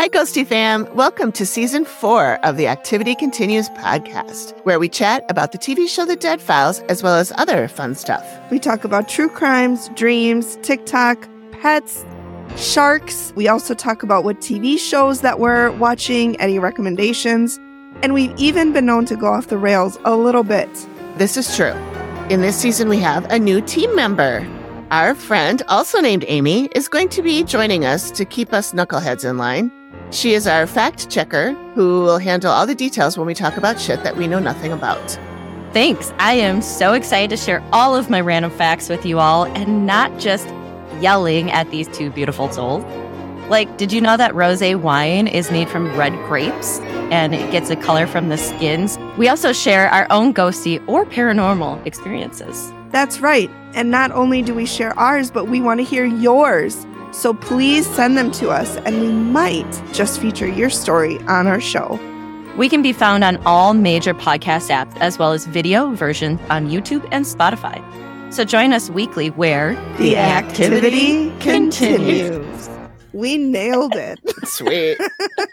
Hi, Ghosty fam. Welcome to season four of the Activity Continues podcast, where we chat about the TV show The Dead Files as well as other fun stuff. We talk about true crimes, dreams, TikTok, pets, sharks. We also talk about what TV shows that we're watching, any recommendations, and we've even been known to go off the rails a little bit. This is true. In this season, we have a new team member. Our friend, also named Amy, is going to be joining us to keep us knuckleheads in line. She is our fact checker who will handle all the details when we talk about shit that we know nothing about. Thanks. I am so excited to share all of my random facts with you all and not just yelling at these two beautiful souls. Like, did you know that rose wine is made from red grapes and it gets a color from the skins? We also share our own ghosty or paranormal experiences. That's right. And not only do we share ours, but we want to hear yours. So please send them to us, and we might just feature your story on our show. We can be found on all major podcast apps, as well as video versions on YouTube and Spotify. So join us weekly where the, activity, continues. We nailed it. Sweet.